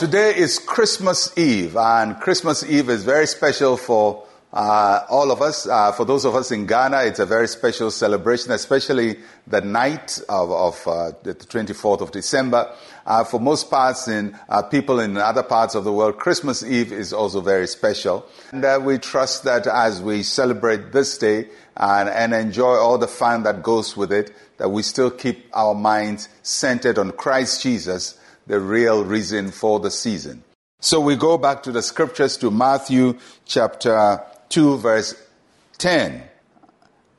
Today is Christmas Eve, and Christmas Eve is very special for uh, all of us. Uh, for those of us in Ghana, it's a very special celebration, especially the night of, of uh, the 24th of December. Uh, for most parts in uh, people in other parts of the world, Christmas Eve is also very special. And uh, we trust that as we celebrate this day and, and enjoy all the fun that goes with it, that we still keep our minds centered on Christ Jesus the real reason for the season. So we go back to the scriptures to Matthew chapter 2 verse 10.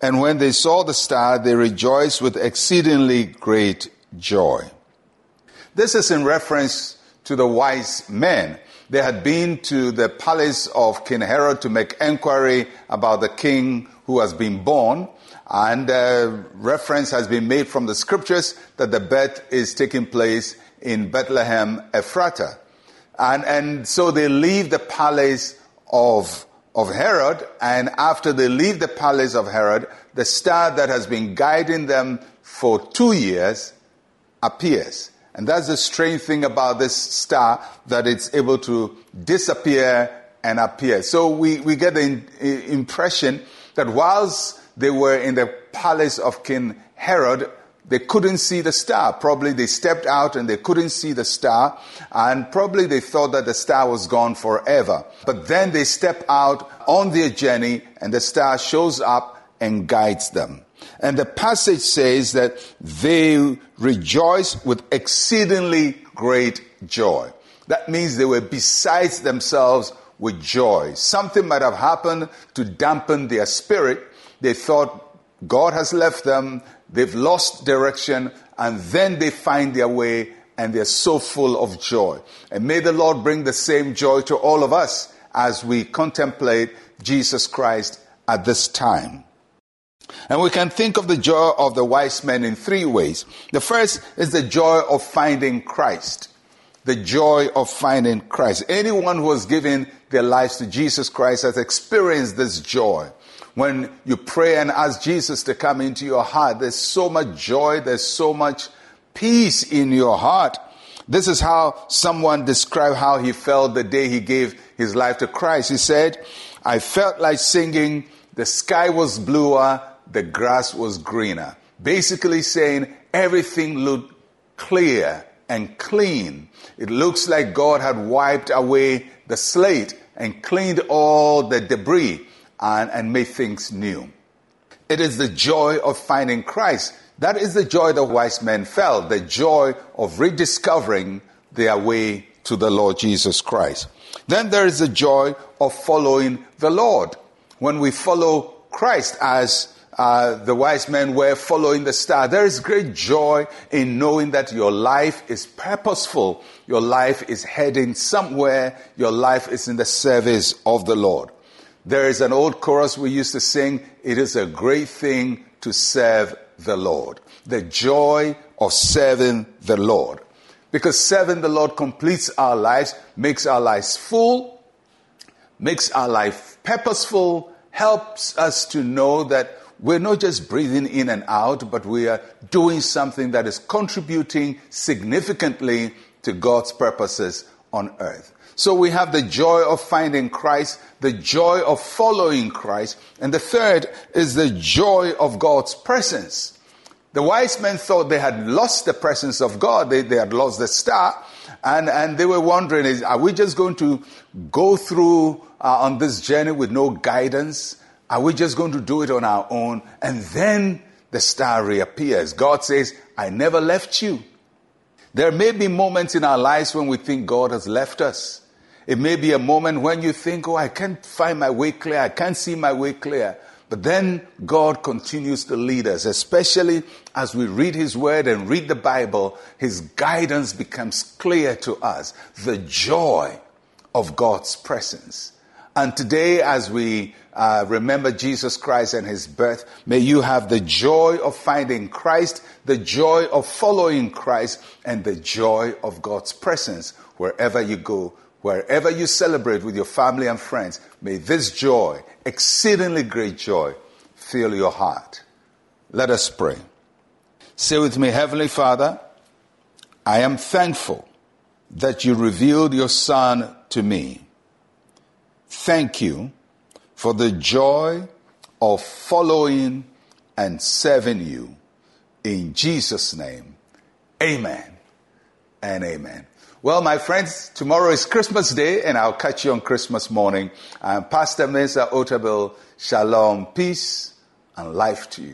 And when they saw the star, they rejoiced with exceedingly great joy. This is in reference to the wise men. They had been to the palace of King Herod to make enquiry about the king who has been born. And uh, reference has been made from the scriptures that the birth is taking place in Bethlehem, Ephrata. And, and so they leave the palace of, of Herod, and after they leave the palace of Herod, the star that has been guiding them for two years appears. And that's the strange thing about this star, that it's able to disappear and appear. So we, we get the in, impression that whilst they were in the palace of King Herod, they couldn't see the star. Probably they stepped out and they couldn't see the star, and probably they thought that the star was gone forever. But then they step out on their journey, and the star shows up and guides them. And the passage says that they rejoice with exceedingly great joy. That means they were besides themselves with joy. Something might have happened to dampen their spirit. They thought God has left them. They've lost direction and then they find their way and they're so full of joy. And may the Lord bring the same joy to all of us as we contemplate Jesus Christ at this time. And we can think of the joy of the wise men in three ways. The first is the joy of finding Christ. The joy of finding Christ. Anyone who has given their lives to Jesus Christ has experienced this joy. When you pray and ask Jesus to come into your heart, there's so much joy, there's so much peace in your heart. This is how someone described how he felt the day he gave his life to Christ. He said, I felt like singing, the sky was bluer, the grass was greener. Basically saying everything looked clear and clean. It looks like God had wiped away the slate and cleaned all the debris and, and make things new. It is the joy of finding Christ. That is the joy the wise men felt, the joy of rediscovering their way to the Lord Jesus Christ. Then there is the joy of following the Lord. When we follow Christ as uh, the wise men were following the star. There is great joy in knowing that your life is purposeful. Your life is heading somewhere. Your life is in the service of the Lord. There is an old chorus we used to sing It is a great thing to serve the Lord. The joy of serving the Lord. Because serving the Lord completes our lives, makes our lives full, makes our life purposeful, helps us to know that we're not just breathing in and out, but we are doing something that is contributing significantly to God's purposes on earth. So we have the joy of finding Christ, the joy of following Christ, and the third is the joy of God's presence. The wise men thought they had lost the presence of God, they, they had lost the star, and, and they were wondering, are we just going to go through uh, on this journey with no guidance? Are we just going to do it on our own? And then the star reappears. God says, I never left you. There may be moments in our lives when we think God has left us. It may be a moment when you think, oh, I can't find my way clear. I can't see my way clear. But then God continues to lead us, especially as we read His Word and read the Bible, His guidance becomes clear to us. The joy of God's presence. And today, as we uh, remember Jesus Christ and His birth, may you have the joy of finding Christ, the joy of following Christ, and the joy of God's presence wherever you go Wherever you celebrate with your family and friends, may this joy, exceedingly great joy, fill your heart. Let us pray. Say with me, Heavenly Father, I am thankful that you revealed your Son to me. Thank you for the joy of following and serving you. In Jesus' name, amen and amen. Well, my friends, tomorrow is Christmas Day, and I'll catch you on Christmas morning. I'm Pastor Mensa Otabil. Shalom, peace, and life to you.